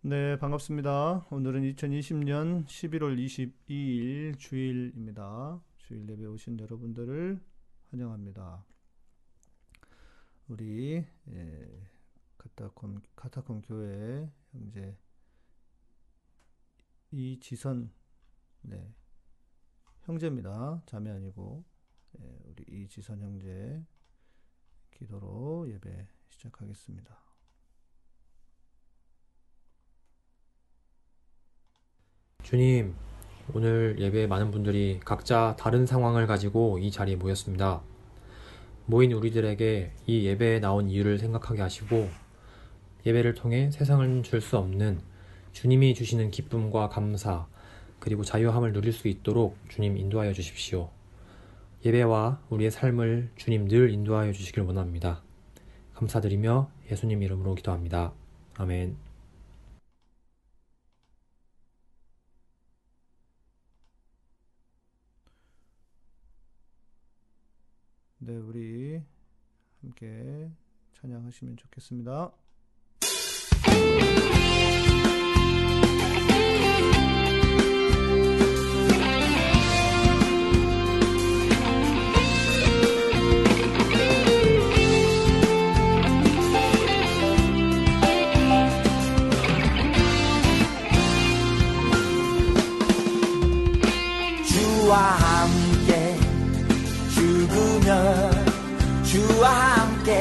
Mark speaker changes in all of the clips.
Speaker 1: 네, 반갑습니다. 오늘은 2020년 11월 22일 주일입니다. 주일 예배 오신 여러분들을 환영합니다. 우리 예, 카타콤 카타콤 교회 형제 이지선 네, 형제입니다. 자매 아니고 예, 우리 이지선 형제 기도로 예배 시작하겠습니다.
Speaker 2: 주님, 오늘 예배에 많은 분들이 각자 다른 상황을 가지고 이 자리에 모였습니다. 모인 우리들에게 이 예배에 나온 이유를 생각하게 하시고 예배를 통해 세상은 줄수 없는 주님이 주시는 기쁨과 감사 그리고 자유함을 누릴 수 있도록 주님 인도하여 주십시오. 예배와 우리의 삶을 주님 늘 인도하여 주시길 원합니다. 감사드리며 예수님 이름으로 기도합니다. 아멘.
Speaker 1: 네, 우리 함께 찬양하시면 좋겠습니다.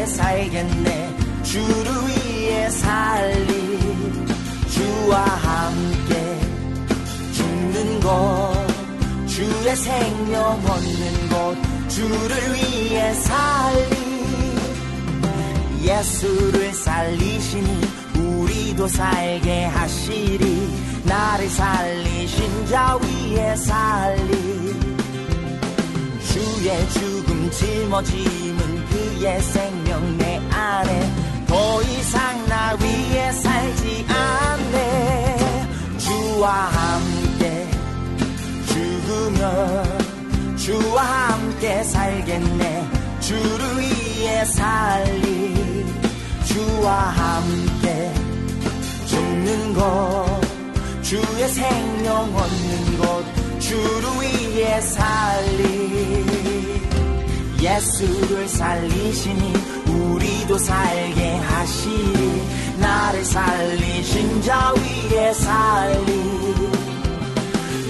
Speaker 3: 살겠네. 주를 위해 살리 주와 함께 죽는 것 주의 생명 얻는 것 주를 위해 살리 예수를 살리시니 우리도 살게 하시리. 나를 살리신 자 위에 살리 주의 죽음 짊어짐은 그의 생명 내 안에 더 이상 나 위에 살지 않네. 주와 함께 죽으며 주와 함께 살겠네. 주를 위해 살리 주와 함께 죽는 것 주의 생명 얻는 것 주를 위해 살리 예수를 살리시니 우리도 살게 하시리. 나를 살리신 자 위에 살리.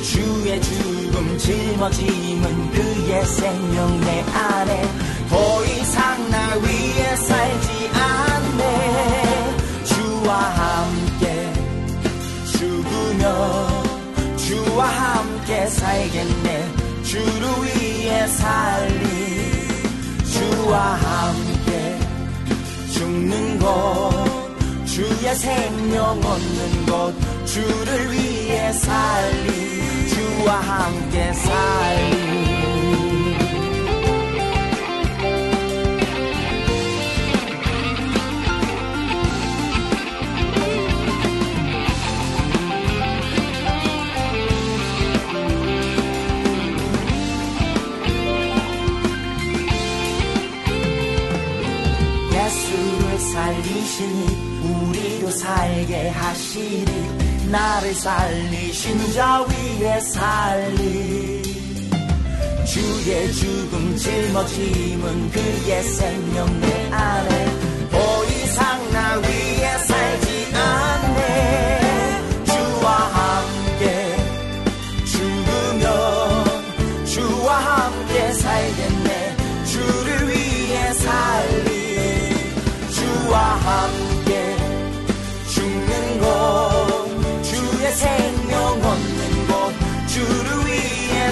Speaker 3: 주의 죽음 짊어짐은 그의 생명 내 안에 더 이상 나 위에 살지 않네. 주와 함께 죽으며 주와 함께 살겠네. 주를 위해 살리. 주와 함께 죽는 것 주의 생명 얻는 것 주를 위해 살리. 주와 함께 살리 살리시니 우리도 살게 하시리 나를 살리신 자 위에 살리. 주의 죽음 짊어짐은 그의 생명 내 안에. 더 이상 나 위에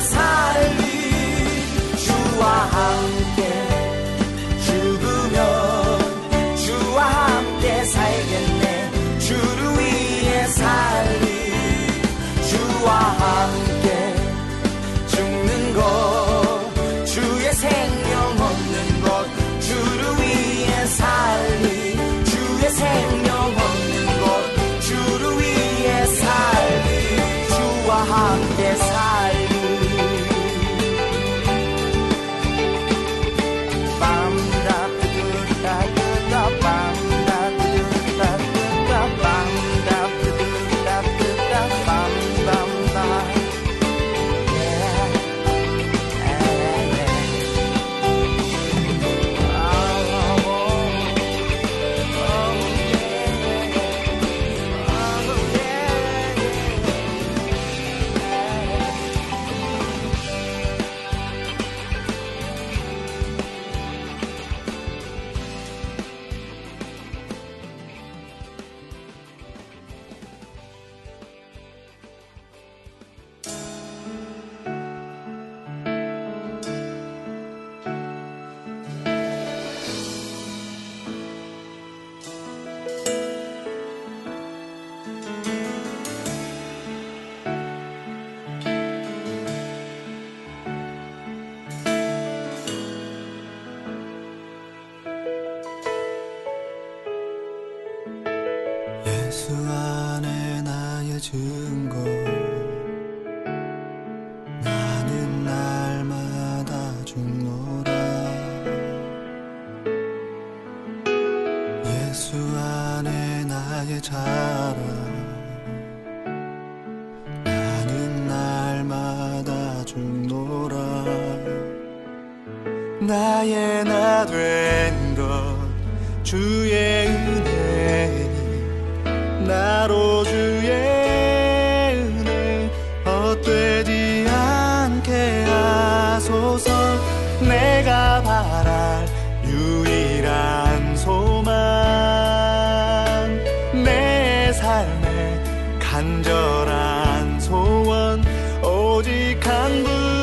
Speaker 3: 위해 살
Speaker 4: 간절한 소원 오직 한 분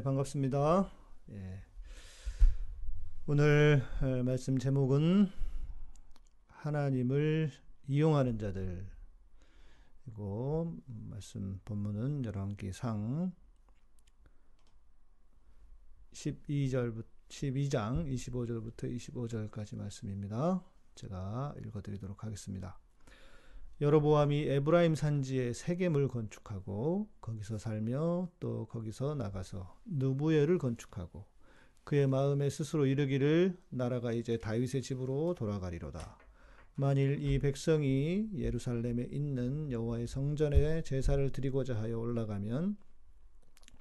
Speaker 5: 네,
Speaker 1: 반갑습니다. 예. 오늘 어, 말씀 제목은 하나님을 이용하는 자들. 그리고 말씀 본문은 열왕기상 12절부터 12장 25절부터 25절까지 말씀입니다. 제가 읽어 드리도록 하겠습니다. 여로보암이 에브라임 산지에 세겜을 건축하고 거기서 살며 또 거기서 나가서 느부엘을 건축하고 그의 마음에 스스로 이르기를 나라가 이제 다윗의 집으로 돌아가리로다. 만일 이 백성이 예루살렘에 있는 여호와의 성전에 제사를 드리고자 하여 올라가면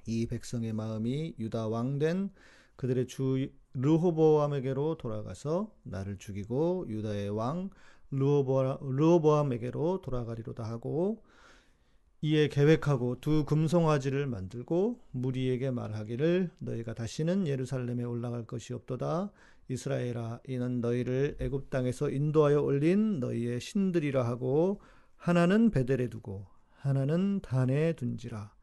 Speaker 1: 이 백성의 마음이 유다 왕 된 그들의 주 르호보암에게로 돌아가서 나를 죽이고 유다의 왕 르호보암에게로 돌아가리로다 하고 이에 계획하고 두 금송아지를 만들고 무리에게 말하기를 너희가 다시는 예루살렘에 올라갈 것이 없도다 이스라엘아 이는 너희를 애굽 땅에서 인도하여 올린 너희의 신들이라 하고 하나는 베델에 두고 하나는 단에 둔지라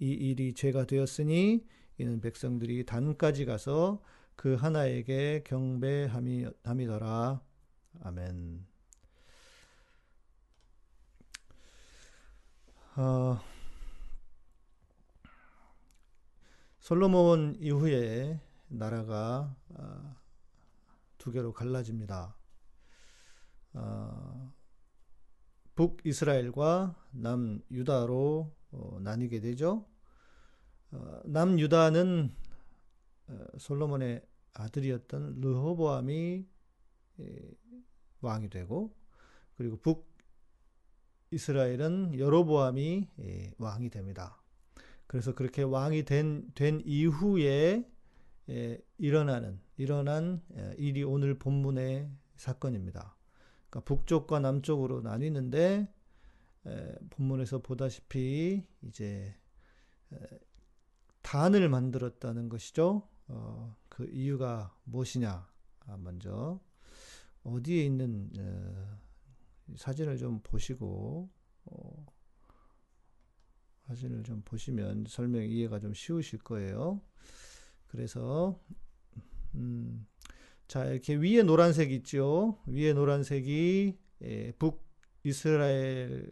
Speaker 1: 이 일이 죄가 되었으니 이는 백성들이 단까지 가서 그 하나에게 경배함이더라. 아멘. 어, 솔로몬 이후에 나라가 아, 두 개로 갈라집니다. 아, 북이스라엘과 남유다로 어, 나뉘게 되죠. 어, 남유다는 어, 솔로몬의 아들이었던 르호보암이 예, 왕이 되고 그리고 북 이스라엘은 여로보암이 예, 왕이 됩니다. 그래서 그렇게 왕이 된, 된 이후에 예, 일어나는 일어난 예, 일이 오늘 본문의 사건입니다. 그러니까 북쪽과 남쪽으로 나뉘는데 에, 본문에서 보다시피 이제 에, 단을 만들었다는 것이죠. 어, 그 이유가 무엇이냐? 아, 먼저 어디에 있는 어, 사진을 좀 보시고 어, 사진을 좀 보시면 설명 이해가 좀 쉬우실 거예요. 그래서 음, 자 이렇게 위에 노란색 있죠. 위에 노란색이 예, 북 이스라엘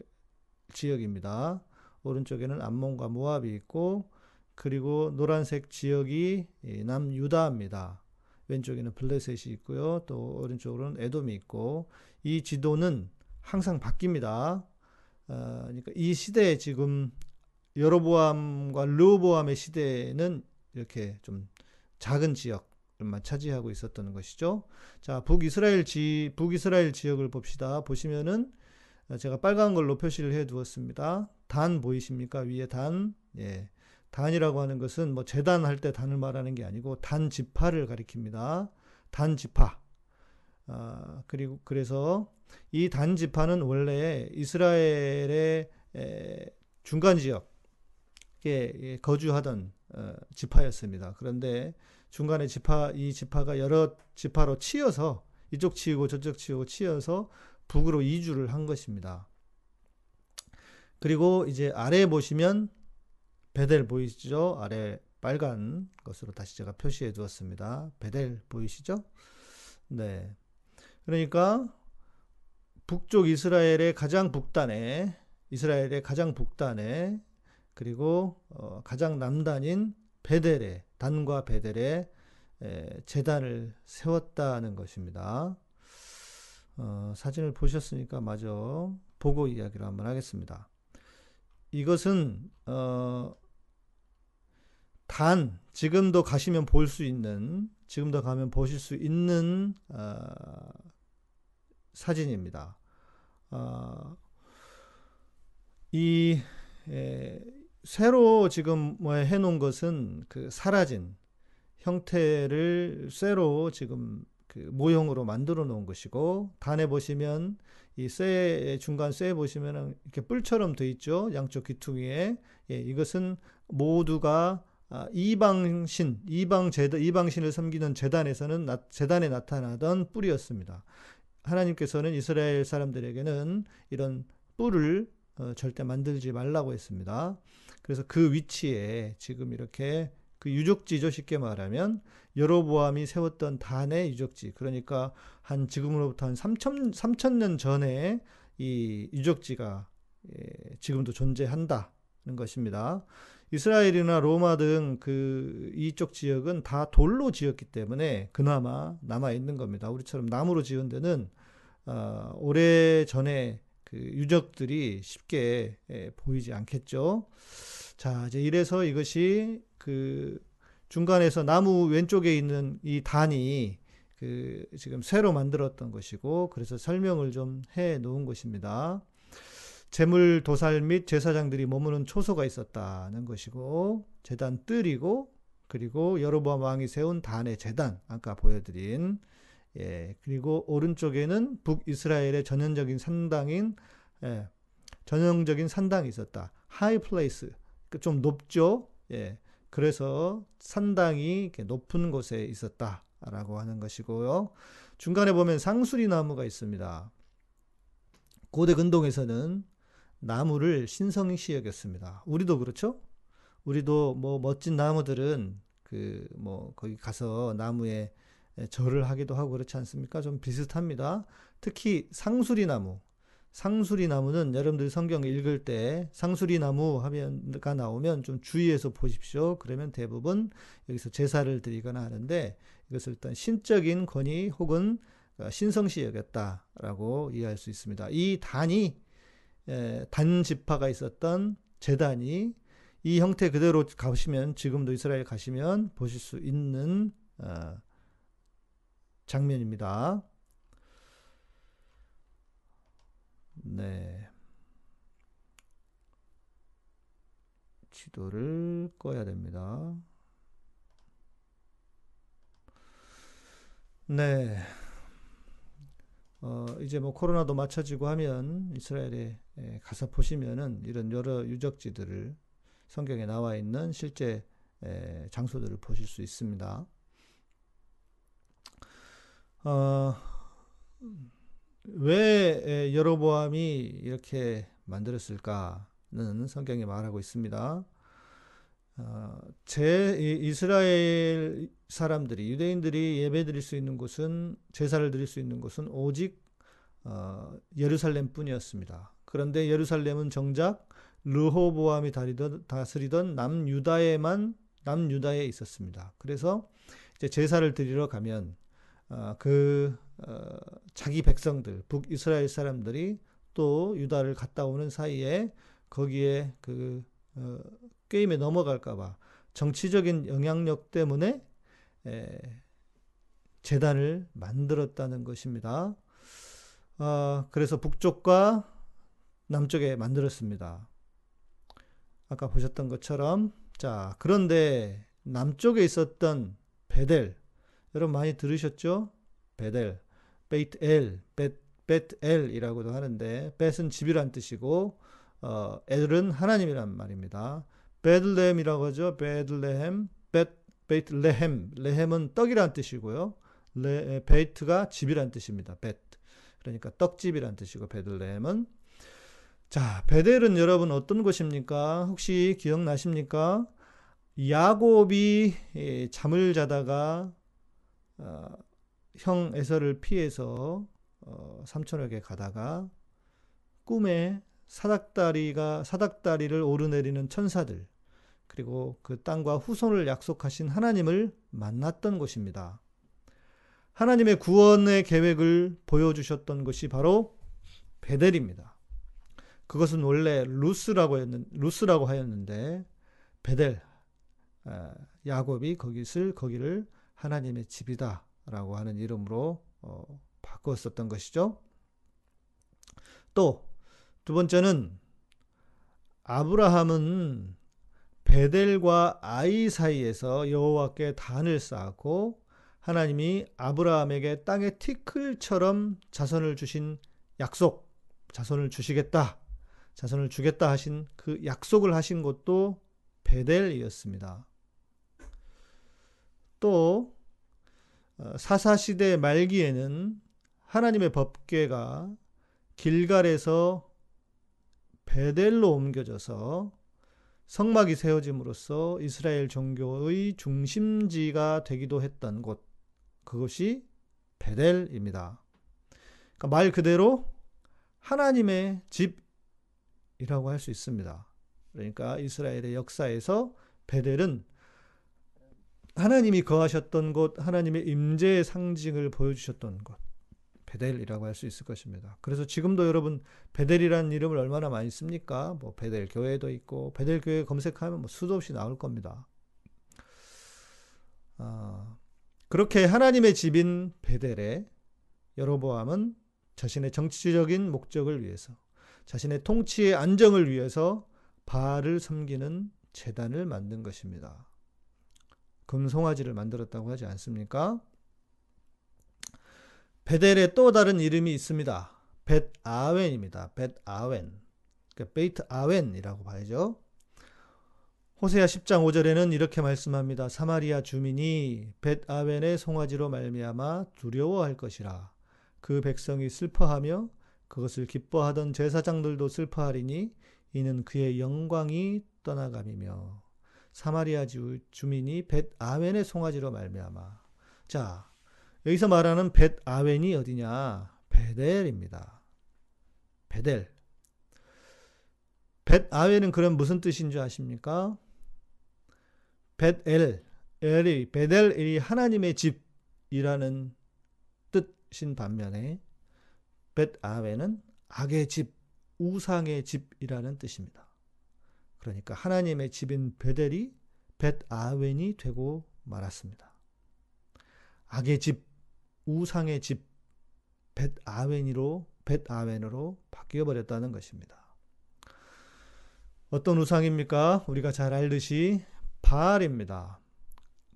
Speaker 1: 지역입니다. 오른쪽에는 암몬과 모압이 있고 그리고 노란색 지역이 예, 남유다입니다. 왼쪽에는 블레셋이 있고요. 또 오른쪽으로는 에돔이 있고 이 지도는 항상 바뀝니다. 어, 그러니까 이 시대에 지금 여로보암과 르호보암의 시대에는 이렇게 좀 작은 지역만 차지하고 있었던 것이죠. 자, 북이스라엘 지 북이스라엘 지역을 봅시다. 보시면은 제가 빨간 걸로 표시를 해 두었습니다. 단 보이십니까? 위에 단. 예. 단이라고 하는 것은 뭐 재단 할 때 단을 말하는 게 아니고 단 지파를 가리킵니다. 단 지파. 아, 그리고 그래서 이 단 지파는 원래 이스라엘의 에, 중간 지역에 예, 거주하던 어, 지파였습니다. 그런데 중간에 지파 이 지파가 여러 지파로 치여서 이쪽 치이고 저쪽 치이고 치여서 북으로 이주를 한 것입니다. 그리고 이제 아래 보시면 베델 보이시죠? 아래 빨간 것으로 다시 제가 표시해 두었습니다. 베델 보이시죠? 네. 그러니까 북쪽 이스라엘의 가장 북단에 이스라엘의 가장 북단에 그리고 어, 가장 남단인 베델에 단과 베델에 에, 재단을 세웠다는 것입니다. 어, 사진을 보셨으니까 마저 보고 이야기를 한번 하겠습니다. 이것은 어, 단 지금도 가시면 볼 수 있는 지금도 가면 보실 수 있는 어, 사진입니다. 어, 이 에, 새로 지금 뭐 해놓은 것은 그 사라진 형태를 쇠로 지금 그 모형으로 만들어 놓은 것이고 단에 보시면 이 쇠의 중간 쇠에 보시면 이렇게 뿔처럼 돼 있죠 양쪽 귀퉁이에 예, 이것은 모두가 아, 이방신 이방 제단 이방신을 섬기는 제단에서는 나, 제단에 나타나던 뿔이었습니다. 하나님께서는 이스라엘 사람들에게는 이런 뿔을 어, 절대 만들지 말라고 했습니다. 그래서 그 위치에 지금 이렇게 그 유적지죠 쉽게 말하면. 여로보암이 세웠던 단의 유적지. 그러니까 한 지금으로부터 한 3천 3천 년 전에 이 유적지가 예, 지금도 존재한다 는 것입니다. 이스라엘이나 로마 등 그 이쪽 지역은 다 돌로 지었기 때문에 그나마 남아 있는 겁니다. 우리처럼 나무로 지은 데는 어, 오래 전에 그 유적들이 쉽게 예, 보이지 않겠죠. 자, 이제 이래서 이것이 그 중간에서 나무 왼쪽에 있는 이 단이 그 지금 새로 만들었던 것이고 그래서 설명을 좀 해 놓은 것입니다. 제물 도살 및 제사장들이 머무는 초소가 있었다는 것이고 제단 뜰이고 그리고 여로보암 왕이 세운 단의 제단 아까 보여드린 예 그리고 오른쪽에는 북이스라엘의 전형적인 산당인 예, 전형적인 산당이 있었다. high place 좀 높죠? 예 그래서 산당이 이렇게 높은 곳에 있었다라고 하는 것이고요. 중간에 보면 상수리 나무가 있습니다. 고대 근동에서는 나무를 신성시 여겼습니다. 우리도 그렇죠? 우리도 뭐 멋진 나무들은 그그뭐 거기 가서 나무에 절을 하기도 하고 그렇지 않습니까? 좀 비슷합니다. 특히 상수리 나무. 상수리 나무는 여러분들 성경 읽을 때 상수리 나무 하면가 나오면 좀 주의해서 보십시오. 그러면 대부분 여기서 제사를 드리거나 하는데 이것을 일단 신적인 권위 혹은 어, 신성시 여겼다라고 이해할 수 있습니다. 이 단이 에, 단 지파가 있었던 재단이 이 형태 그대로 가시면 지금도 이스라엘 가시면 보실 수 있는 어, 장면입니다. 네. 지도를 꺼야 됩니다. 네. 어, 이제 뭐 코로나도 맞춰지고 하면 이스라엘에 에, 가서 보시면은 이런 여러 유적지들을 성경에 나와 있는 실제 에, 장소들을 보실 수 있습니다. 어, 왜 에, 여로보암이 이렇게 만들었을까는 성경이 말하고 있습니다. 어, 제 이- 이스라엘 사람들이 유대인들이 예배드릴 수 있는 곳은 제사를 드릴 수 있는 곳은 오직 어, 예루살렘뿐이었습니다. 그런데 예루살렘은 정작 르호보암이 다스리던 남유다에만 남유다에 있었습니다. 그래서 이제 제사를 드리러 가면 어, 그 어, 자기 백성들 북이스라엘 사람들이 또 유다를 갔다 오는 사이에 거기에 그 어, 게임에 넘어갈까봐 정치적인 영향력 때문에 에, 재단을 만들었다는 것입니다. 아, 그래서 북쪽과 남쪽에 만들었습니다. 아까 보셨던 것처럼 자 그런데 남쪽에 있었던 베델 여러분 많이 들으셨죠? 베델, 베이트엘, 베, 베트엘이라고도 하는데 벳은 집이란 뜻이고 어, 엘은 하나님이란 말입니다. 베들레헴이라고 하죠. 베들레헴, 베, 베이트레헴, 레헴은 떡이란 뜻이고요. 레, 베이트가 집이란 뜻입니다. 베트. 그러니까 떡집이란 뜻이고 베들레헴은 자, 베델은 여러분 어떤 곳입니까? 혹시 기억나십니까? 야곱이 예, 잠을 자다가 어, 형 에서를 피해서 어, 삼촌에게 가다가 꿈에 사닥다리가 사닥다리를 오르내리는 천사들 그리고 그 땅과 후손을 약속하신 하나님을 만났던 곳입니다. 하나님의 구원의 계획을 보여주셨던 것이 바로 베델입니다. 그것은 원래 루스라고 했는 루스라고 하였는데 베델 아, 야곱이 거기를 거기를 하나님의 집이다라고 하는 이름으로 어, 바꾸었었던 것이죠. 또 두 번째는 아브라함은 베델과 아이 사이에서 여호와께 단을 쌓고 하나님이 아브라함에게 땅의 티클처럼 자손을 주신 약속, 자손을 주시겠다, 자손을 주겠다 하신 그 약속을 하신 곳도 베델이었습니다. 또 어, 사사시대 말기에는 하나님의 법궤가 길갈에서 베델로 옮겨져서 성막이 세워짐으로써 이스라엘 종교의 중심지가 되기도 했던 곳 그것이 베델입니다. 그러니까 말 그대로 하나님의 집 이라고 할 수 있습니다. 그러니까 이스라엘의 역사에서 베델은 하나님이 거하셨던 곳, 하나님의 임재의 상징을 보여주셨던 곳, 베델이라고 할 수 있을 것입니다. 그래서 지금도 여러분 베델이라는 이름을 얼마나 많이 씁니까? 뭐 베델 교회도 있고 베델 교회 검색하면 뭐 수도 없이 나올 겁니다. 아, 그렇게 하나님의 집인 베델에 여로보암은 자신의 정치적인 목적을 위해서, 자신의 통치의 안정을 위해서 바알을 섬기는 재단을 만든 것입니다. 금송아지를 만들었다고 하지 않습니까? 베델에 또 다른 이름이 있습니다. 벳아웬입니다. 벳아웬. 그러니까 베이트 아웬이라고 봐야죠. 호세아 10장 5절에는 이렇게 말씀합니다. 사마리아 주민이 벳아웬의 송아지로 말미암아 두려워할 것이라. 그 백성이 슬퍼하며 그것을 기뻐하던 제사장들도 슬퍼하리니 이는 그의 영광이 떠나감이며 사마리아 주, 주민이 벳 아웬의 송아지로 말미암아. 자, 여기서 말하는 벳 아웬이 어디냐? 베델입니다. 베델. 벳 아웬은 그럼 무슨 뜻인 줄 아십니까? 벳 엘, 엘이 베델이 하나님의 집이라는 뜻인 반면에 벳 아웬은 악의 집, 우상의 집이라는 뜻입니다. 그러니까 하나님의 집인 베델이 벳 아웬이 되고 말았습니다. 악의 집, 우상의 집, 벳 아웬이로 벳 아웬으로 바뀌어 버렸다는 것입니다. 어떤 우상입니까? 우리가 잘 알듯이 바알입니다.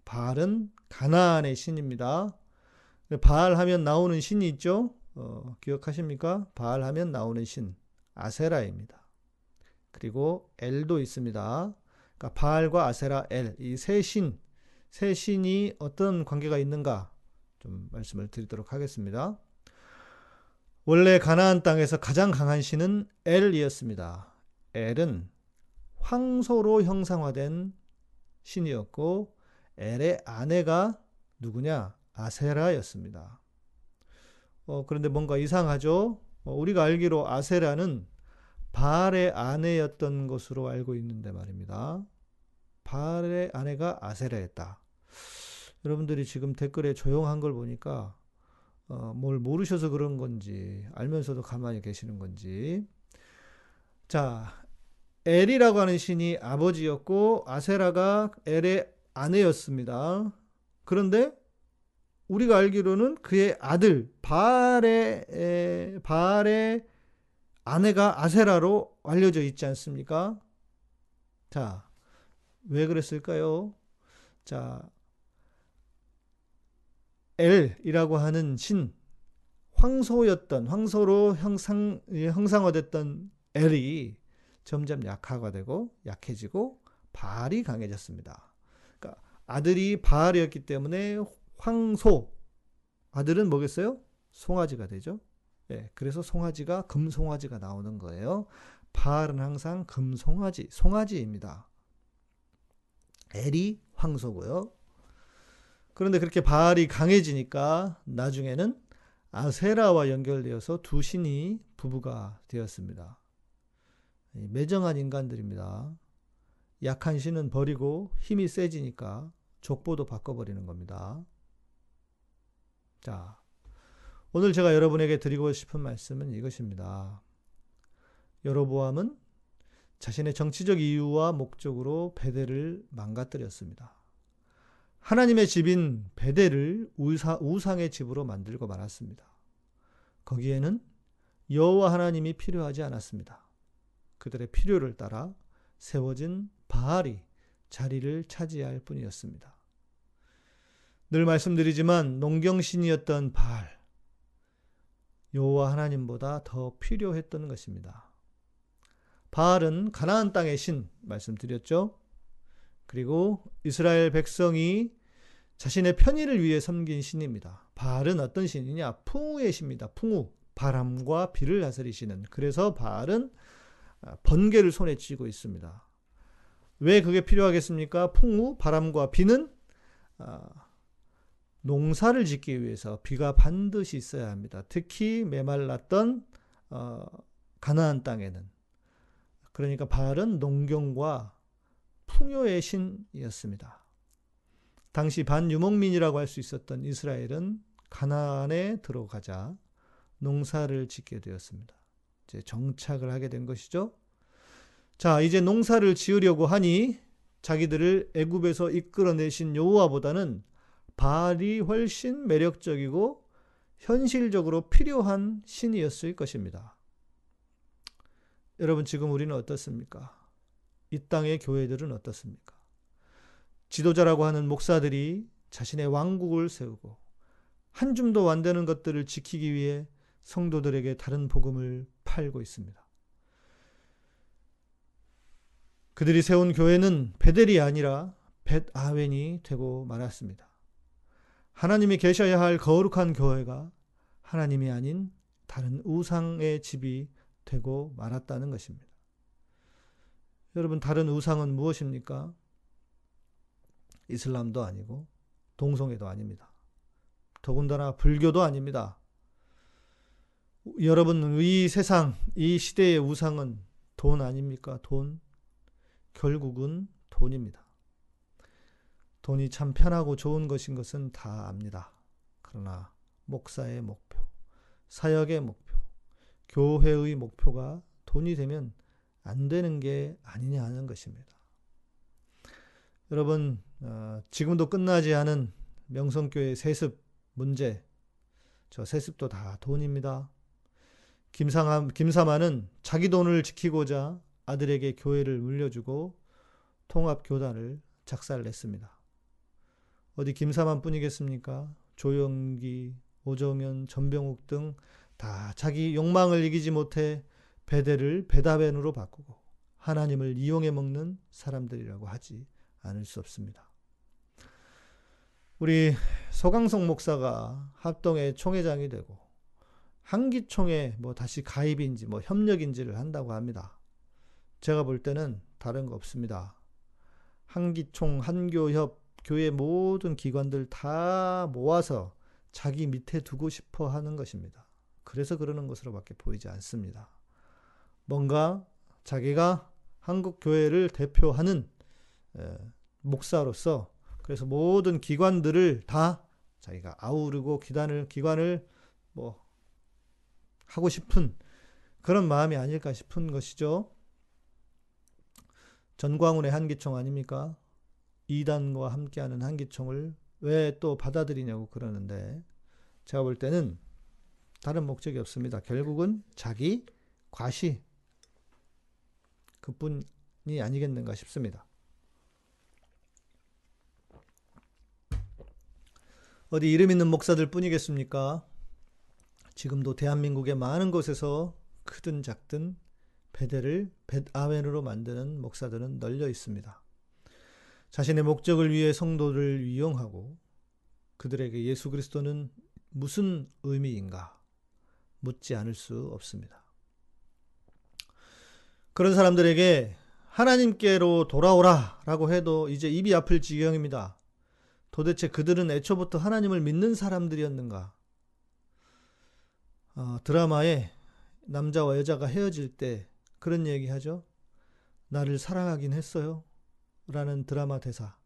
Speaker 1: 바알은 가나안의 신입니다. 바알 하면 나오는 신이 있죠? 어, 기억하십니까? 바알 하면 나오는 신 아세라입니다. 그리고 엘도 있습니다. 그러니까 바알과 아세라, 엘 이 세 신, 세 신이 어떤 관계가 있는가 좀 말씀을 드리도록 하겠습니다. 원래 가나안 땅에서 가장 강한 신은 엘이었습니다. 엘은 황소로 형상화된 신이었고 엘의 아내가 누구냐? 아세라였습니다. 어, 그런데 뭔가 이상하죠? 어, 우리가 알기로 아세라는 바알의 아내였던 것으로 알고 있는데 말입니다. 바알의 아내가 아세라였다. 여러분들이 지금 댓글에 조용한 걸 보니까 어, 뭘 모르셔서 그런 건지 알면서도 가만히 계시는 건지 자 엘이라고 하는 신이 아버지였고 아세라가 엘의 아내였습니다. 그런데 우리가 알기로는 그의 아들 바알의 에, 바알의 아내가 아세라로 알려져 있지 않습니까? 자, 왜 그랬을까요? 자, 엘이라고 하는 신, 황소였던, 황소로 형상, 형상화됐던 엘이 점점 약화가 되고 약해지고 바알이 강해졌습니다. 그러니까 아들이 바알이었기 때문에 황소, 아들은 뭐겠어요? 송아지가 되죠. 예, 그래서 송아지가 금송아지가 나오는 거예요. 바알은 항상 금송아지, 송아지입니다. 엘이 황소고요. 그런데 그렇게 바알이 강해지니까 나중에는 아세라와 연결되어서 두 신이 부부가 되었습니다. 매정한 인간들입니다. 약한 신은 버리고 힘이 세지니까 족보도 바꿔버리는 겁니다. 자, 오늘 제가 여러분에게 드리고 싶은 말씀은 이것입니다. 여로보암은 자신의 정치적 이유와 목적으로 베델을 망가뜨렸습니다. 하나님의 집인 베델을 우사, 우상의 집으로 만들고 말았습니다. 거기에는 여호와 하나님이 필요하지 않았습니다. 그들의 필요를 따라 세워진 바알이 자리를 차지할 뿐이었습니다. 늘 말씀드리지만 농경신이었던 바알 여호와 하나님보다 더 필요했던 것입니다. 바알은 가나안 땅의 신 말씀드렸죠. 그리고 이스라엘 백성이 자신의 편의를 위해 섬긴 신입니다. 바알은 어떤 신이냐? 풍우의 신입니다. 풍우. 바람과 비를 다스리시는. 그래서 바알은 번개를 손에 쥐고 있습니다. 왜 그게 필요하겠습니까? 풍우, 바람과 비는 농사를 짓기 위해서 비가 반드시 있어야 합니다. 특히 메말랐던 가나안 땅에는 그러니까 바알은 농경과 풍요의 신이었습니다. 당시 반유목민이라고 할 수 있었던 이스라엘은 가나안에 들어가자 농사를 짓게 되었습니다. 이제 정착을 하게 된 것이죠. 자, 이제 농사를 지으려고 하니 자기들을 애굽에서 이끌어내신 여호와보다는 바알이 훨씬 매력적이고 현실적으로 필요한 신이었을 것입니다. 여러분 지금 우리는 어떻습니까? 이 땅의 교회들은 어떻습니까? 지도자라고 하는 목사들이 자신의 왕국을 세우고 한 줌도 안 되는 것들을 지키기 위해 성도들에게 다른 복음을 팔고 있습니다. 그들이 세운 교회는 베델이 아니라 벳 아웬이 되고 말았습니다. 하나님이 계셔야 할 거룩한 교회가 하나님이 아닌 다른 우상의 집이 되고 말았다는 것입니다. 여러분, 다른 우상은 무엇입니까? 이슬람도 아니고 동성애도 아닙니다. 더군다나 불교도 아닙니다. 여러분, 이 세상, 이 시대의 우상은 돈 아닙니까? 돈. 결국은 돈입니다. 돈이 참 편하고 좋은 것인 것은 다 압니다. 그러나 목사의 목표, 사역의 목표, 교회의 목표가 돈이 되면 안 되는 게 아니냐 하는 것입니다. 여러분, 어, 지금도 끝나지 않은 명성교회 세습 문제, 저 세습도 다 돈입니다. 김상함, 김사만은 자기 돈을 지키고자 아들에게 교회를 물려주고 통합교단을 작살냈습니다. 어디 김사만 뿐이겠습니까? 조영기, 오정현, 전병욱 등 다 자기 욕망을 이기지 못해 배대를 배다벤으로 바꾸고 하나님을 이용해 먹는 사람들이라고 하지 않을 수 없습니다. 우리 서강성 목사가 합동의 총회장이 되고 한기총에 뭐 다시 가입인지 뭐 협력인지를 한다고 합니다. 제가 볼 때는 다른 거 없습니다. 한기총, 한교협, 교회 모든 기관들 다 모아서 자기 밑에 두고 싶어 하는 것입니다. 그래서 그러는 것으로밖에 보이지 않습니다. 뭔가 자기가 한국 교회를 대표하는 목사로서 그래서 모든 기관들을 다 자기가 아우르고 기관을 기관을 뭐 하고 싶은 그런 마음이 아닐까 싶은 것이죠. 전광훈의 한기총 아닙니까? 이단과 함께하는 한기총을 왜 또 받아들이냐고 그러는데 제가 볼 때는 다른 목적이 없습니다. 결국은 자기 과시 그뿐이 아니겠는가 싶습니다. 어디 이름 있는 목사들 뿐이겠습니까? 지금도 대한민국의 많은 곳에서 크든 작든 베델을 벳아멘으로 만드는 목사들은 널려 있습니다. 자신의 목적을 위해 성도를 이용하고 그들에게 예수 그리스도는 무슨 의미인가 묻지 않을 수 없습니다. 그런 사람들에게 하나님께로 돌아오라 라고 해도 이제 입이 아플 지경입니다. 도대체 그들은 애초부터 하나님을 믿는 사람들이었는가? 어, 드라마에 남자와 여자가 헤어질 때 그런 얘기 하죠. 나를 사랑하긴 했어요. 라는 드라마 대사.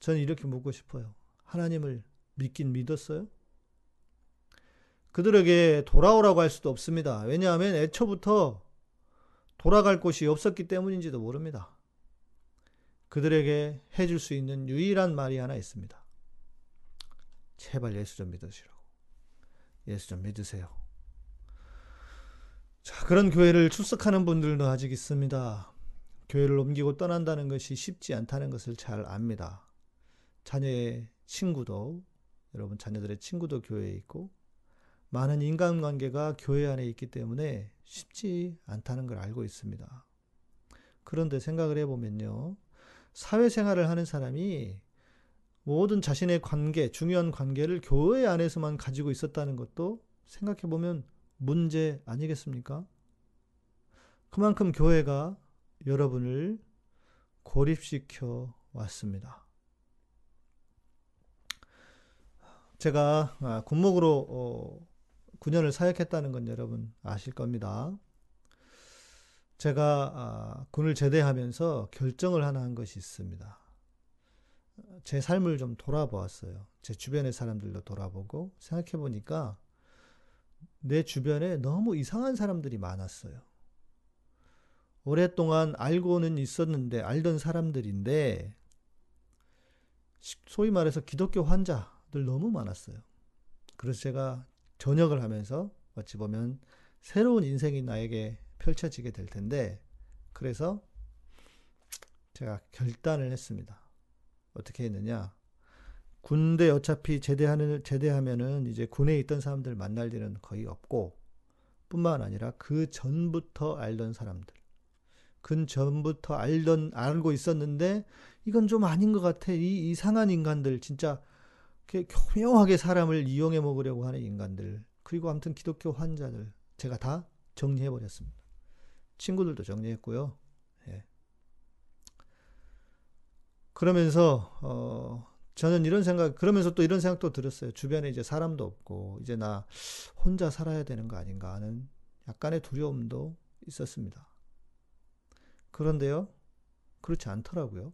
Speaker 1: 저는 이렇게 묻고 싶어요. 하나님을 믿긴 믿었어요? 그들에게 돌아오라고 할 수도 없습니다. 왜냐하면 애초부터 돌아갈 곳이 없었기 때문인지도 모릅니다. 그들에게 해줄 수 있는 유일한 말이 하나 있습니다. 제발 예수 좀 믿으시라고. 예수 좀 믿으세요. 자, 그런 교회를 출석하는 분들도 아직 있습니다. 교회를 옮기고 떠난다는 것이 쉽지 않다는 것을 잘 압니다. 자녀의 친구도, 여러분 자녀들의 친구도 교회에 있고, 많은 인간관계가 교회 안에 있기 때문에 쉽지 않다는 걸 알고 있습니다. 그런데 생각을 해보면요. 사회생활을 하는 사람이 모든 자신의 관계, 중요한 관계를 교회 안에서만 가지고 있었다는 것도 생각해보면 문제 아니겠습니까? 그만큼 교회가 여러분을 고립시켜 왔습니다. 제가 군목으로 9년을 사역했다는 건 여러분 아실 겁니다. 제가 군을 제대하면서 결정을 하나 한 것이 있습니다. 제 삶을 좀 돌아보았어요. 제 주변의 사람들도 돌아보고 생각해 보니까 내 주변에 너무 이상한 사람들이 많았어요. 오랫동안 알고는 있었는데 알던 사람들인데 소위 말해서 기독교 환자들 너무 많았어요. 그래서 제가 전역을 하면서 어찌 보면 새로운 인생이 나에게 펼쳐지게 될 텐데 그래서 제가 결단을 했습니다. 어떻게 했느냐? 군대 어차피 제대하는 제대하면은 이제 군에 있던 사람들 만날 일은 거의 없고 뿐만 아니라 그 전부터 알던 사람들 그 전부터 알던 알고 있었는데 이건 좀 아닌 것 같아 이 이상한 인간들 진짜 교묘하게 사람을 이용해 먹으려고 하는 인간들 그리고 아무튼 기독교 환자들 제가 다 정리해 버렸습니다. 친구들도 정리했고요. 예. 그러면서 어 저는 이런 생각 그러면서 또 이런 생각도 들었어요. 주변에 이제 사람도 없고 이제 나 혼자 살아야 되는 거 아닌가 하는 약간의 두려움도 있었습니다. 그런데요. 그렇지 않더라고요.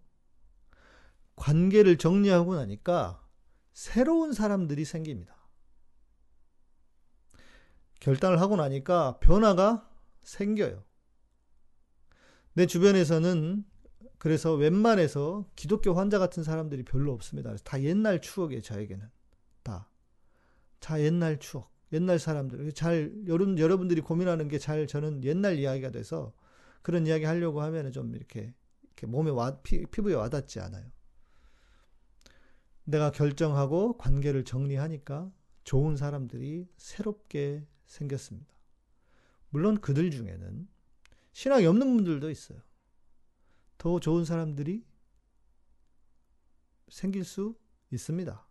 Speaker 1: 관계를 정리하고 나니까 새로운 사람들이 생깁니다. 결단을 하고 나니까 변화가 생겨요. 내 주변에서는 그래서 웬만해서 기독교 환자 같은 사람들이 별로 없습니다. 다 옛날 추억이에요, 저에게는. 다. 다 옛날 추억. 옛날 사람들. 잘, 여러분, 여러분들이 고민하는 게 잘 저는 옛날 이야기가 돼서 그런 이야기 하려고 하면 좀 이렇게, 이렇게 몸에 와, 피, 피부에 와닿지 않아요. 내가 결정하고 관계를 정리하니까 좋은 사람들이 새롭게 생겼습니다. 물론 그들 중에는 신앙이 없는 분들도 있어요. 더 좋은 사람들이 생길 수 있습니다.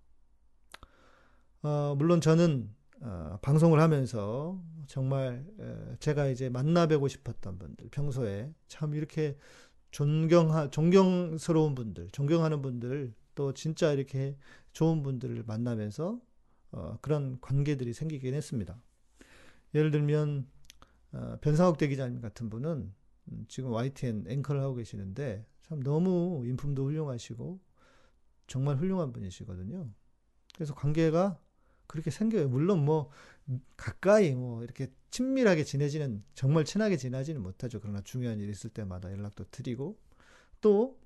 Speaker 1: 어, 물론 저는 어, 방송을 하면서 정말 에, 제가 이제 만나뵈고 싶었던 분들, 평소에 참 이렇게 존경하, 존경스러운 분들, 존경하는 분들, 또 진짜 이렇게 좋은 분들을 만나면서 어, 그런 관계들이 생기긴 했습니다. 예를 들면 어, 변상욱 대기자님 같은 분은 음, 지금 YTN 앵커를 하고 계시는데 참 너무 인품도 훌륭하시고 정말 훌륭한 분이시거든요. 그래서 관계가 그렇게 생겨요. 물론 뭐 가까이 뭐 이렇게 친밀하게 지내지는 정말 친하게 지내지는 못하죠. 그러나 중요한 일 있을 때마다 연락도 드리고 또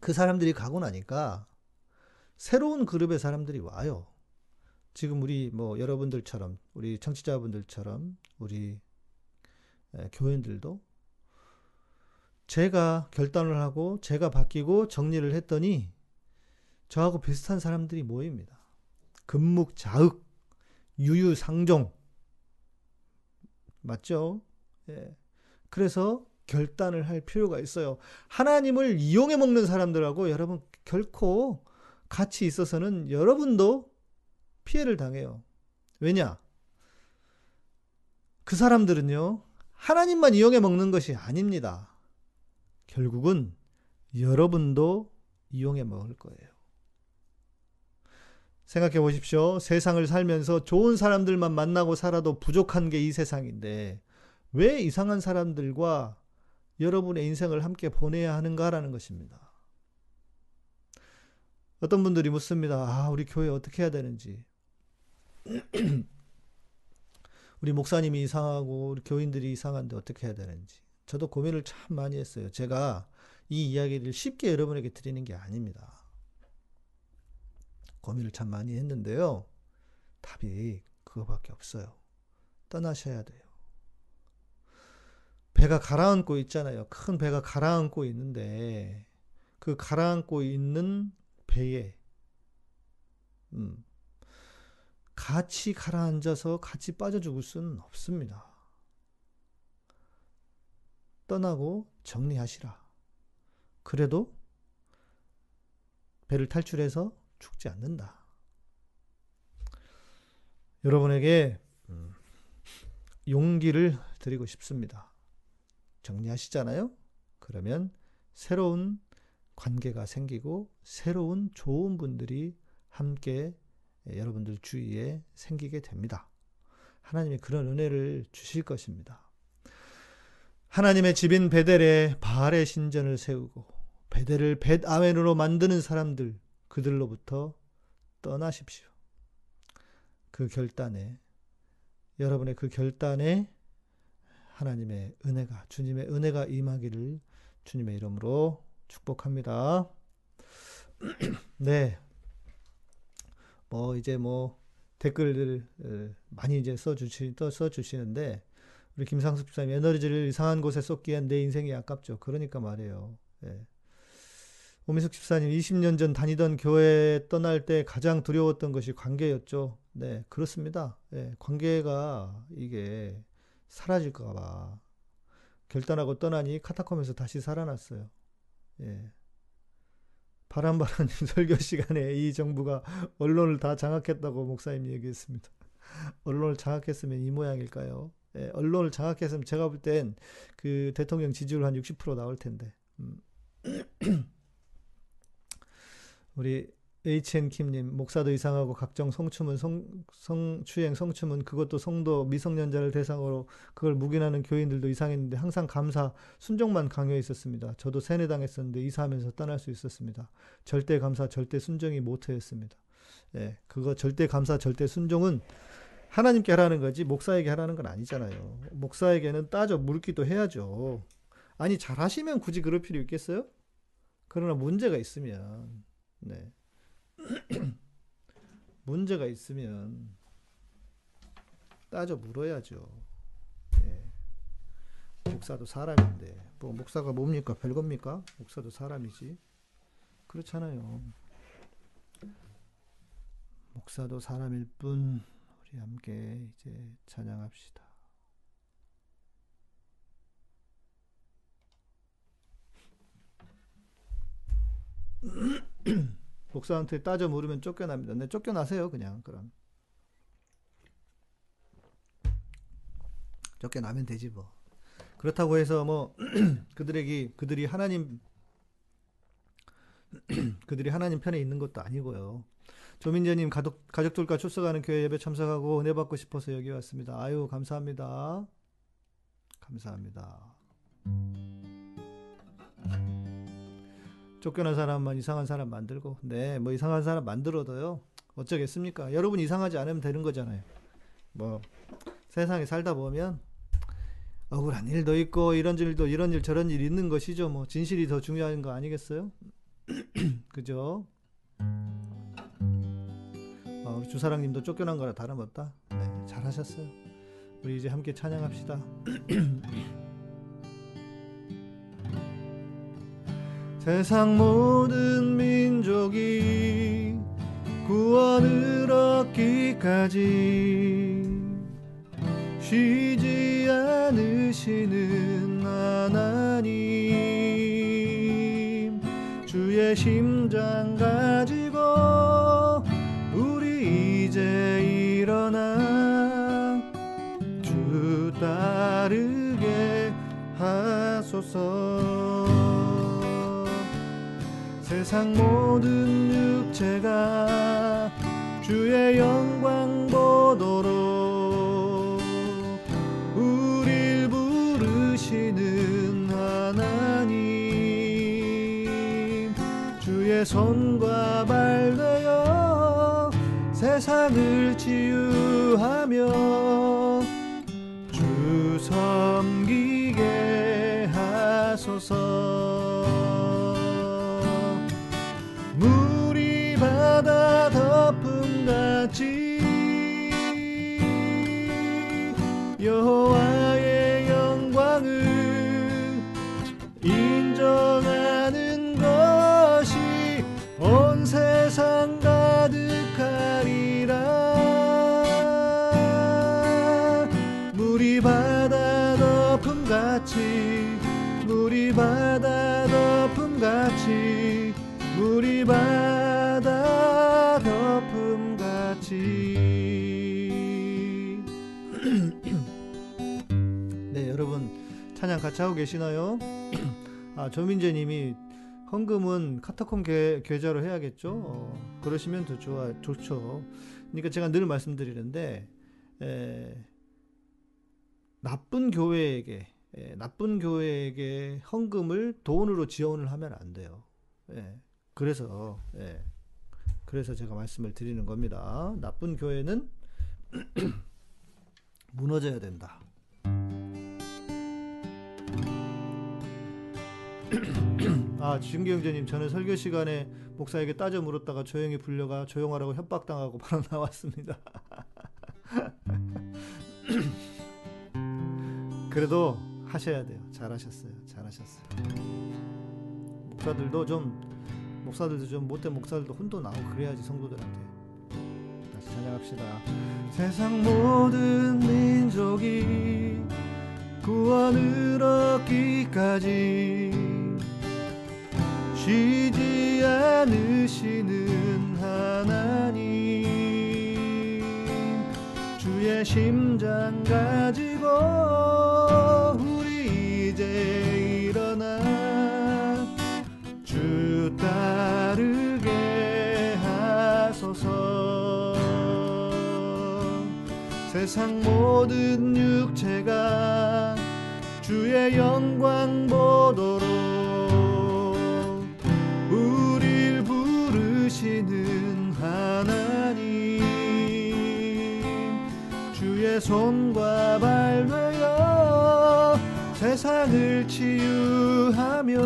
Speaker 1: 그 사람들이 가고 나니까 새로운 그룹의 사람들이 와요. 지금 우리 뭐 여러분들처럼 우리 청취자분들처럼 우리 에, 교인들도 제가 결단을 하고 제가 바뀌고 정리를 했더니 저하고 비슷한 사람들이 모입니다. 금묵자흑, 유유상종. 맞죠? 예. 그래서 결단을 할 필요가 있어요. 하나님을 이용해 먹는 사람들하고 여러분 결코 같이 있어서는 여러분도 피해를 당해요. 왜냐? 그 사람들은요, 하나님만 이용해 먹는 것이 아닙니다. 결국은 여러분도 이용해 먹을 거예요. 생각해 보십시오. 세상을 살면서 좋은 사람들만 만나고 살아도 부족한 게 이 세상인데, 왜 이상한 사람들과 여러분의 인생을 함께 보내야 하는가라는 것입니다. 어떤 분들이 묻습니다. 아, 우리 교회 어떻게 해야 되는지. 우리 목사님이 이상하고 우리 교인들이 이상한데 어떻게 해야 되는지. 저도 고민을 참 많이 했어요. 제가 이 이야기를 쉽게 여러분에게 드리는 게 아닙니다. 고민을 참 많이 했는데요. 답이 그거밖에 없어요. 떠나셔야 돼요. 배가 가라앉고 있잖아요. 큰 배가 가라앉고 있는데 그 가라앉고 있는 배에 음, 같이 가라앉아서 같이 빠져 죽을 수는 없습니다. 떠나고 정리하시라. 그래도 배를 탈출해서 죽지 않는다. 여러분에게 음, 용기를 드리고 싶습니다. 정리하시잖아요? 그러면 새로운 관계가 생기고 새로운 좋은 분들이 함께 여러분들 주위에 생기게 됩니다. 하나님이 그런 은혜를 주실 것입니다. 하나님의 집인 베델에 바알의 신전을 세우고 베델을 벳 아멘으로 만드는 사람들 그들로부터 떠나십시오. 그 결단에 여러분의 그 결단에 하나님의 은혜가 주님의 은혜가 임하기를 주님의 이름으로 축복합니다. 네. 뭐 이제 뭐 댓글들 많이 이제 써주시 또 써주시는데 우리 김상숙 집사님 에너지를 이상한 곳에 쏟기엔 내 인생이 아깝죠. 그러니까 말이에요. 예. 오미숙 집사님 20년 전 다니던 교회 떠날 때 가장 두려웠던 것이 관계였죠. 네, 그렇습니다. 예, 관계가 이게 사라질까봐 결단하고 떠나니 카타콤에서 다시 살아났어요. 예. 바람바람님 설교 시간에 이 정부가 언론을 다 장악했다고 목사님 얘기했습니다. 언론을 장악했으면 이 모양일까요? 예, 언론을 장악했으면 제가 볼 땐 그 대통령 지지율 한 60% 나올 텐데. 음. 우리 HN 킴님 목사도 이상하고 각종 성추문 성, 성추행 성추문 그것도 성도 미성년자를 대상으로 그걸 묵인하는 교인들도 이상했는데 항상 감사 순종만 강요해 있었습니다. 저도 세뇌당했었는데 이사하면서 떠날 수 있었습니다. 절대 감사 절대 순종이 모토였습니다. 예, 그거 절대 감사 절대 순종은 하나님께 하라는 거지 목사에게 하라는 건 아니잖아요. 목사에게는 따져 물기도 해야죠. 아니 잘하시면 굳이 그럴 필요 있겠어요? 그러나 문제가 있으면 네. 문제가 있으면 따져 물어야죠. 예. 목사도 사람인데 뭐 목사가 뭡니까 별겁니까? 목사도 사람이지. 그렇잖아요. 목사도 사람일 뿐 우리 함께 이제 찬양합시다. 목사한테 따져 물으면 쫓겨납니다. 네, 쫓겨나세요, 그냥. 그럼. 쫓겨나면 되지 뭐. 그렇다고 해서 뭐 그들에게 그들이 하나님 그들이 하나님 편에 있는 것도 아니고요. 조민재님 가족 가족들과 출석하는 교회 예배 참석하고 은혜 받고 싶어서 여기 왔습니다. 아유 감사합니다. 감사합니다. 쫓겨난 사람만 이상한 사람 만들고 네 뭐 이상한 사람 만들어도요 어쩌겠습니까? 여러분 이상하지 않으면 되는 거잖아요. 뭐 세상에 살다 보면 억울한 일도 있고 이런 일도 이런 일 저런 일 있는 것이죠. 뭐 진실이 더 중요한 거 아니겠어요? 그죠? 어, 주사랑님도 쫓겨난 거나 다름없다. 네 잘하셨어요. 우리 이제 함께 찬양합시다 세상 모든 민족이 구원을 얻기까지 쉬지 않으시는 하나님 주의 심장 가지고 우리 이제 일어나 주 따르게 하소서 세상 모든 육체가 주의 영광 보도록 우릴 부르시는 하나님. 주의 손과 발 되어 세상을 치유하며 같이 하고 계시나요? 아 조민재님이 헌금은 카타콤 계, 계좌로 해야겠죠? 어, 그러시면 더 좋아 좋죠. 그러니까 제가 늘 말씀드리는데 에, 나쁜 교회에게 에, 나쁜 교회에게 헌금을 돈으로 지원을 하면 안 돼요. 예. 그래서 예. 그래서 제가 말씀을 드리는 겁니다. 나쁜 교회는 무너져야 된다. 아, 진경재님, 저는 설교 시간에 목사에게 따져 물었다가 조용히 불려가 조용하라고 협박당하고 바로 나왔습니다. 그래도 하셔야 돼요. 잘하셨어요. 잘하셨어요. 목사들도 좀 목사들도 좀 못된 목사들도 혼도 나오고 그래야지 성도들한테 다시 찬양합시다. 세상 모든 민족이 구원을 얻기까지 쉬지 않으시는 하나님 주의 심장 가지고 우리 이제 일어나 주 따르게 하소서. 세상 모든 육체가 주의 영광 보도 손과 발 되어 세상을 치유하며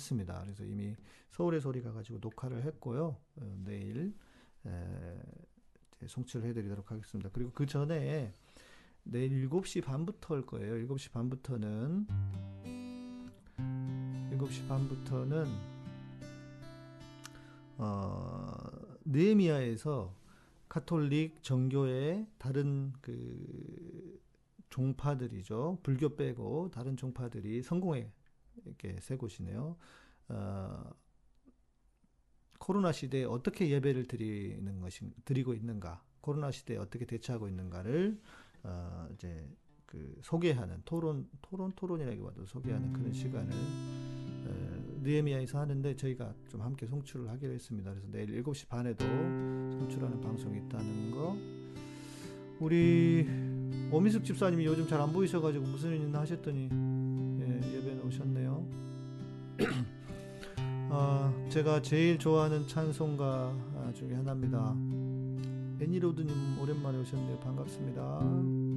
Speaker 1: 했습니다. 그래서 이미 서울의 소리 가가지고 녹화를 했고요. 어, 내일 송출을 해드리도록 하겠습니다. 그리고 그 전에 내일 7시 반부터 할 거예요. 7시 반부터는 7시 반부터는 어, 느헤미야에서 카톨릭 정교의 다른 그 종파들이죠. 불교 빼고 다른 종파들이 성공에 이렇게 세 곳이네요. 어, 코로나 시대에 어떻게 예배를 드리는 것인 드리고 있는가, 코로나 시대에 어떻게 대처하고 있는가를 어, 이제 그 소개하는 토론 토론 토론이라기보다도 소개하는 그런 시간을 어, 느헤미야에서 하는데 저희가 좀 함께 송출을 하기로 했습니다. 그래서 내일 7시 반에도 송출하는 방송이 있다는 거. 우리 오미숙 집사님이 요즘 잘 안 보이셔가지고 무슨 일 있나 하셨더니 아, 제가 제일 좋아하는 찬송가 아, 중에 하나입니다. 애니로드님 오랜만에 오셨네요. 반갑습니다.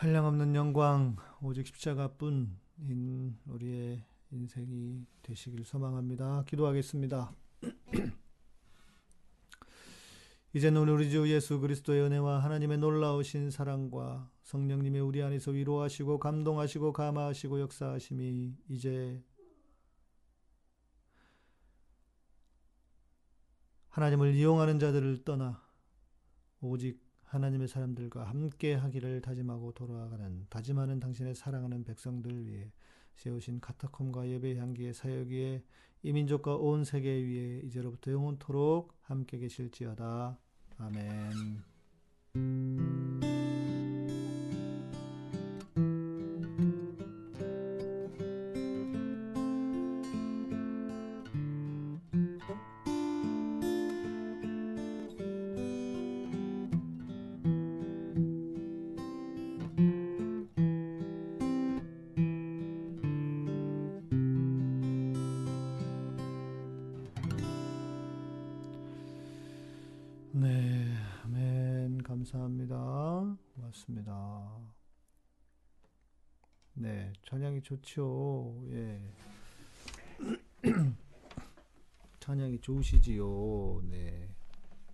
Speaker 1: 한량 없는 영광 오직 십자가뿐인 우리의 인생이 되시길 소망합니다. 기도하겠습니다. 이제는 우리 주 예수 그리스도의 은혜와 하나님의 놀라우신 사랑과 성령님의 우리 안에서 위로하시고 감동하시고 감화하시고 역사하심이 이제 하나님을 이용하는 자들을 떠나 오직 하나님의 사람들과 함께 하기를 다짐하고 돌아가는 다짐하는 당신의 사랑하는 백성들 위해 세우신 카타콤과 예배 향기의 사역 위에 이 민족과 온 세계 위에 이제로부터 영원토록 함께 계실지어다. 아멘. 좋죠. 예. 찬양이 좋으시지요. 네.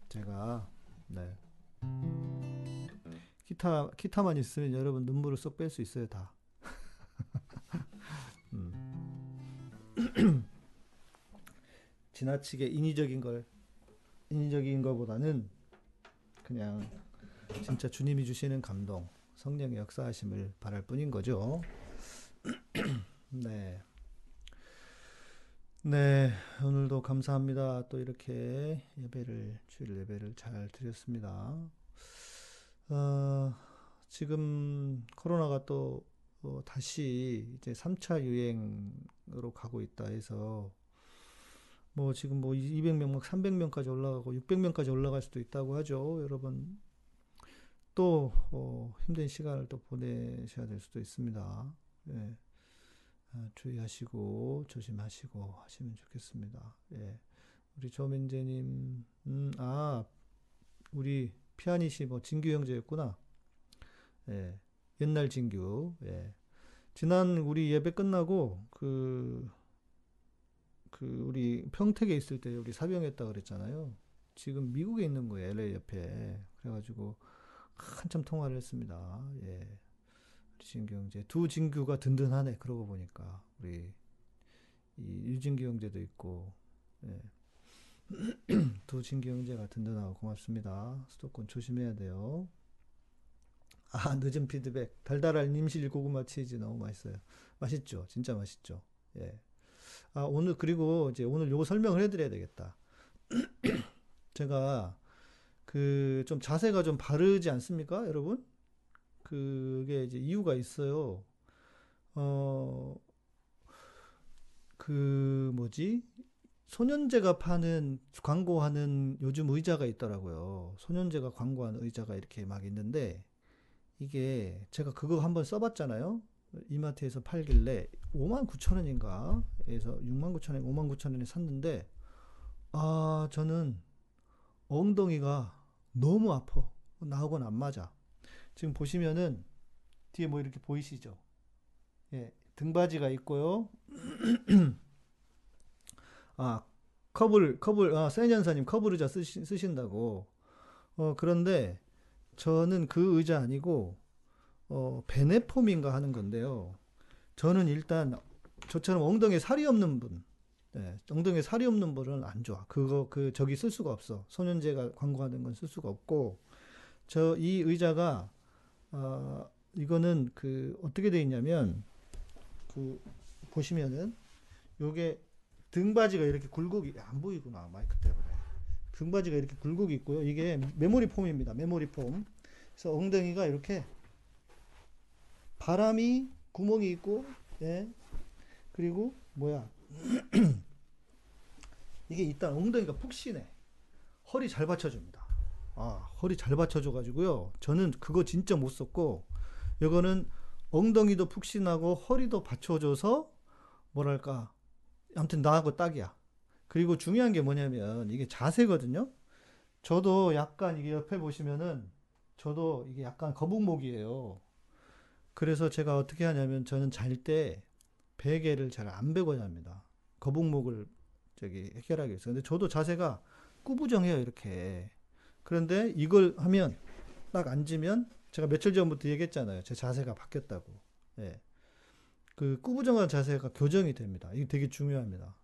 Speaker 1: 제가 네. 기타 기타만 있으면 여러분 눈물을 쏙 뺄 수 있어요, 다. 음. 지나치게 인위적인 걸 인위적인 것보다는 그냥 진짜 주님이 주시는 감동, 성령의 역사하심을 바랄 뿐인 거죠. 네. 네, 오늘도 감사합니다. 또 이렇게 예배를, 주일 예배를 잘 드렸습니다. 어, 지금 코로나가 또 어, 다시 이제 3차 유행으로 가고 있다 해서 뭐 지금 뭐 200명, 막 300명까지 올라가고 600명까지 올라갈 수도 있다고 하죠. 여러분 또 어, 힘든 시간을 또 보내셔야 될 수도 있습니다. 예. 아, 주의하시고 조심하시고 하시면 좋겠습니다. 예. 우리 조민재님, 음, 아, 우리 피아니시 뭐 진규 형제였구나. 예. 옛날 진규. 예. 지난 우리 예배 끝나고 그, 그 우리 평택에 있을 때 우리 사병했다 그랬잖아요. 지금 미국에 있는 거예요. LA 옆에. 그래가지고 한참 통화를 했습니다. 예. 진규 형제. 두 진규가 든든하네. 그러고 보니까. 우리 이 유진규 형제도 있고. 예. 두 진규 형제가 든든하고 고맙습니다. 수도권 조심해야 돼요. 아, 늦은 피드백. 달달한 임실 고구마 치즈 너무 맛있어요. 맛있죠? 진짜 맛있죠? 예. 아, 오늘, 그리고 이제 오늘 요거 설명을 해드려야 되겠다. 제가 그 좀 자세가 좀 바르지 않습니까, 여러분? 그게 이제 이유가 있어요. 어, 그 뭐지? 소년제가 파는 광고하는 요즘 의자가 있더라고요. 소년제가 광고하는 의자가 이렇게 막 있는데 이게 제가 그거 한번 써봤잖아요. 이마트에서 팔길래 5만 9천 원인가? 에서 6만 9천 원, 5만 9천 원에 샀는데 아 저는 엉덩이가 너무 아파. 나하고는 안 맞아. 지금 보시면은 뒤에 뭐 이렇게 보이시죠? 예, 등바지가 있고요. 아, 컵을, 컵을, 아, 세년사님 컵을 의자 쓰시, 쓰신다고. 어, 그런데 저는 그 의자 아니고, 어, 베네폼인가 하는 건데요. 저는 일단 저처럼 엉덩이에 살이 없는 분, 네, 엉덩이에 살이 없는 분은 안 좋아. 그거, 그, 저기 쓸 수가 없어. 소년제가 광고하는 건 쓸 수가 없고, 저, 이 의자가, 어, 이거는 그, 어떻게 돼 있냐면, 그, 보시면은, 요게 등바지가 이렇게 굴곡이, 안 보이구나. 마이크 때문에. 등바지가 이렇게 굴곡이 있고요. 이게 메모리 폼입니다. 메모리 폼. 그래서 엉덩이가 이렇게 바람이 구멍이 있고, 예. 그리고 뭐야. 이게 일단 엉덩이가 푹신해. 허리 잘 받쳐줍니다. 아, 허리 잘 받쳐줘가지고요. 저는 그거 진짜 못 썼고, 이거는 엉덩이도 푹신하고 허리도 받쳐줘서, 뭐랄까. 아무튼 나하고 딱이야. 그리고 중요한 게 뭐냐면, 이게 자세거든요. 저도 약간 이게 옆에 보시면은, 저도 이게 약간 거북목이에요. 그래서 제가 어떻게 하냐면, 저는 잘 때 베개를 잘 안 베고 잡니다. 거북목을 저기 해결하기 위해서. 근데 저도 자세가 꾸부정해요, 이렇게. 그런데 이걸 하면 딱 앉으면 제가 며칠 전부터 얘기했잖아요. 제 자세가 바뀌었다고. 예. 그 꾸부정한 자세가 교정이 됩니다. 이게 되게 중요합니다.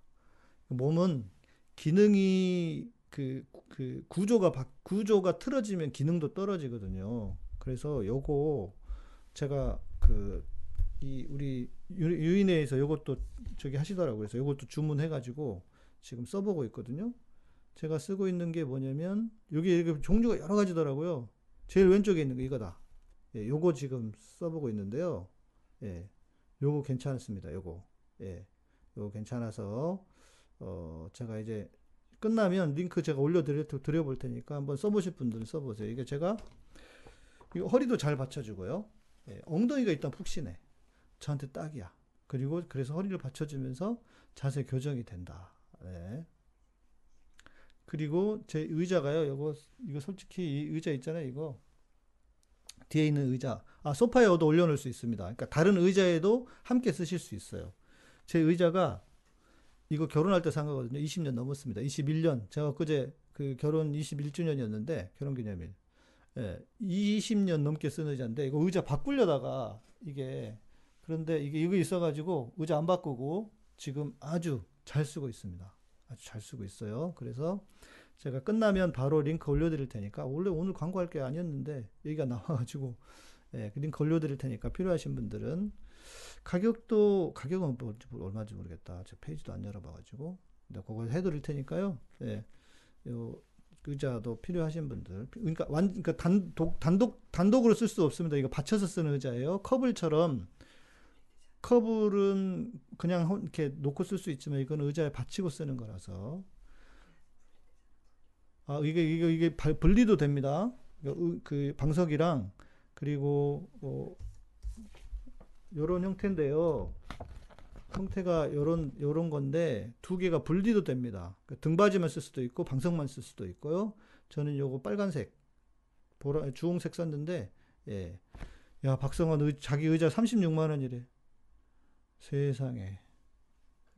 Speaker 1: 몸은 기능이 그, 그 구조가 바, 구조가 틀어지면 기능도 떨어지거든요. 그래서 요거 제가 그 이 우리 유- 유인회에서 요것도 저기 하시더라고요. 그래서 요것도 주문해 가지고 지금 써보고 있거든요. 제가 쓰고 있는 게 뭐냐면 여기 이렇게 종류가 여러 가지더라고요. 제일 왼쪽에 있는 거 이거다. 예, 요거 지금 써보고 있는데요. 예, 요거 괜찮습니다. 요거. 예, 요거 괜찮아서 어 제가 이제 끝나면 링크 제가 올려드려 드려볼 테니까 한번 써보실 분들은 써보세요. 이게 제가 이거 허리도 잘 받쳐주고요. 예, 엉덩이가 일단 푹신해. 저한테 딱이야. 그리고 그래서 허리를 받쳐주면서 자세 교정이 된다. 네. 그리고 제 의자가요. 이거 이거 솔직히 이 의자 있잖아요. 이거 뒤에 있는 의자. 아 소파에도 올려놓을 수 있습니다. 그러니까 다른 의자에도 함께 쓰실 수 있어요. 제 의자가 이거 결혼할 때 산 거거든요. 20년 넘었습니다. 21년. 제가 그제 그 결혼 21주년이었는데 결혼 기념일. 예, 20년 넘게 쓴 의자인데 이거 의자 바꾸려다가 이게 그런데 이게 이거 있어가지고 의자 안 바꾸고 지금 아주 잘 쓰고 있습니다. 아주 잘 쓰고 있어요. 그래서 제가 끝나면 바로 링크 올려드릴 테니까 원래 오늘 광고할 게 아니었는데 얘기가 나와가지고 예, 그 링크 올려드릴 테니까 필요하신 분들은 가격도 가격은 뭐 얼마인지 모르겠다. 제 페이지도 안 열어봐가지고 근데 그거 해드릴 테니까요. 예, 요 의자도 필요하신 분들 그러니까 완 그러니까 단독 단독 단독으로 쓸 수 없습니다. 이거 받쳐서 쓰는 의자예요. 커블처럼 커블은 그냥 혼- 이렇게 놓고 쓸 수 있지만 이건 의자에 받치고 쓰는 거라서 아 이게 이게 이게 발- 분리도 됩니다. 의- 그 방석이랑 그리고 어, 요런 형태인데요. 형태가 요런 요런 건데 두 개가 분리도 됩니다. 그러니까 등받이만 쓸 수도 있고 방석만 쓸 수도 있고요. 저는 요거 빨간색 보라 주홍색 샀는데 예. 야, 박성원 의, 자기 의자 36만 원이래. 세상에.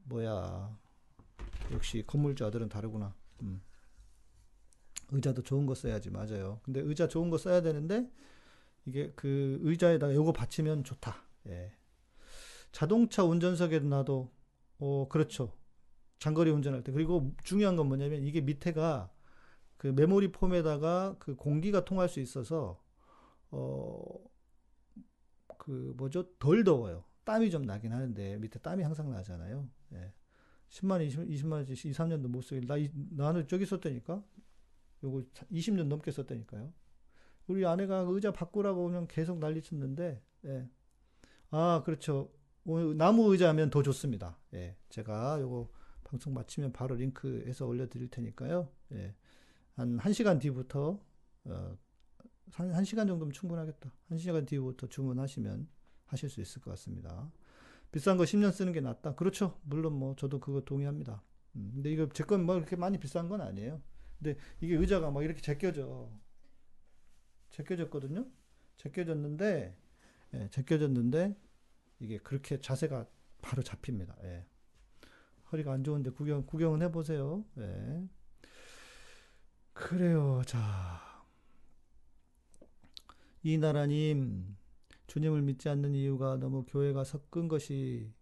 Speaker 1: 뭐야. 역시 건물주아들은 다르구나. 음. 의자도 좋은 거 써야지 맞아요. 근데 의자 좋은 거 써야 되는데 이게 그 의자에다가 요거 받치면 좋다. 예. 자동차 운전석에 놔도 어 그렇죠. 장거리 운전할 때 그리고 중요한 건 뭐냐면 이게 밑에가 그 메모리 폼에다가 그 공기가 통할 수 있어서 어 그 뭐죠 덜 더워요. 땀이 좀 나긴 하는데 밑에 땀이 항상 나잖아요. 예. 10만 20, 20만 원씩 2, 3년도 못 쓰길 나 이- 나는 저기 썼다니까. 요거 20년 넘게 썼다니까요. 우리 아내가 의자 바꾸라고 그냥 계속 난리 쳤는데 예. 아, 그렇죠. 나무 의자면 더 좋습니다. 예. 제가 요거 방송 마치면 바로 링크해서 올려 드릴 테니까요. 예. 한 1시간 뒤부터 어, 한, 한 시간 정도면 충분하겠다. 한 시간 뒤부터 주문하시면 하실 수 있을 것 같습니다. 비싼 거 10년 쓰는 게 낫다. 그렇죠. 물론 뭐 저도 그거 동의합니다. 음, 근데 이거 제 건뭐 그렇게 많이 비싼 건 아니에요. 근데 이게 의자가 막 이렇게 제껴져. 제껴졌거든요. 제껴졌는데, 예, 제껴졌는데, 이게 그렇게 자세가 바로 잡힙니다. 예. 허리가 안 좋은데 구경, 구경은 해보세요. 예. 그래요. 자. 이나라님, 주님을 믿지 않는 이유가 너무 교회가 섞은 것이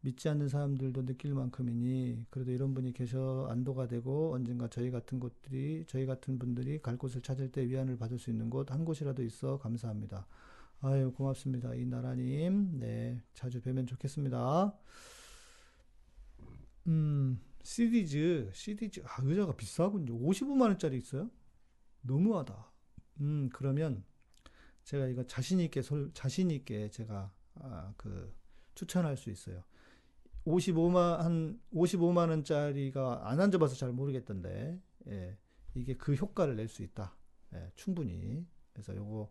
Speaker 1: 믿지 않는 사람들도 느낄 만큼이니 그래도 이런 분이 계셔 안도가 되고 언젠가 저희 같은 곳들이 저희 같은 분들이 갈 곳을 찾을 때 위안을 받을 수 있는 곳 한 곳이라도 있어 감사합니다. 아유 고맙습니다 이 나라님 네 자주 뵈면 좋겠습니다. 음 시디즈 시디즈 아 의자가 비싸군요 55만 원짜리 있어요? 너무하다. 음 그러면 제가 이거 자신 있게 솔, 자신 있게 제가 아, 그 추천할 수 있어요. 55만 한 55만 원짜리가 안 앉아봐서 잘 모르겠던데 예, 이게 그 효과를 낼 수 있다. 예, 충분히. 그래서 요거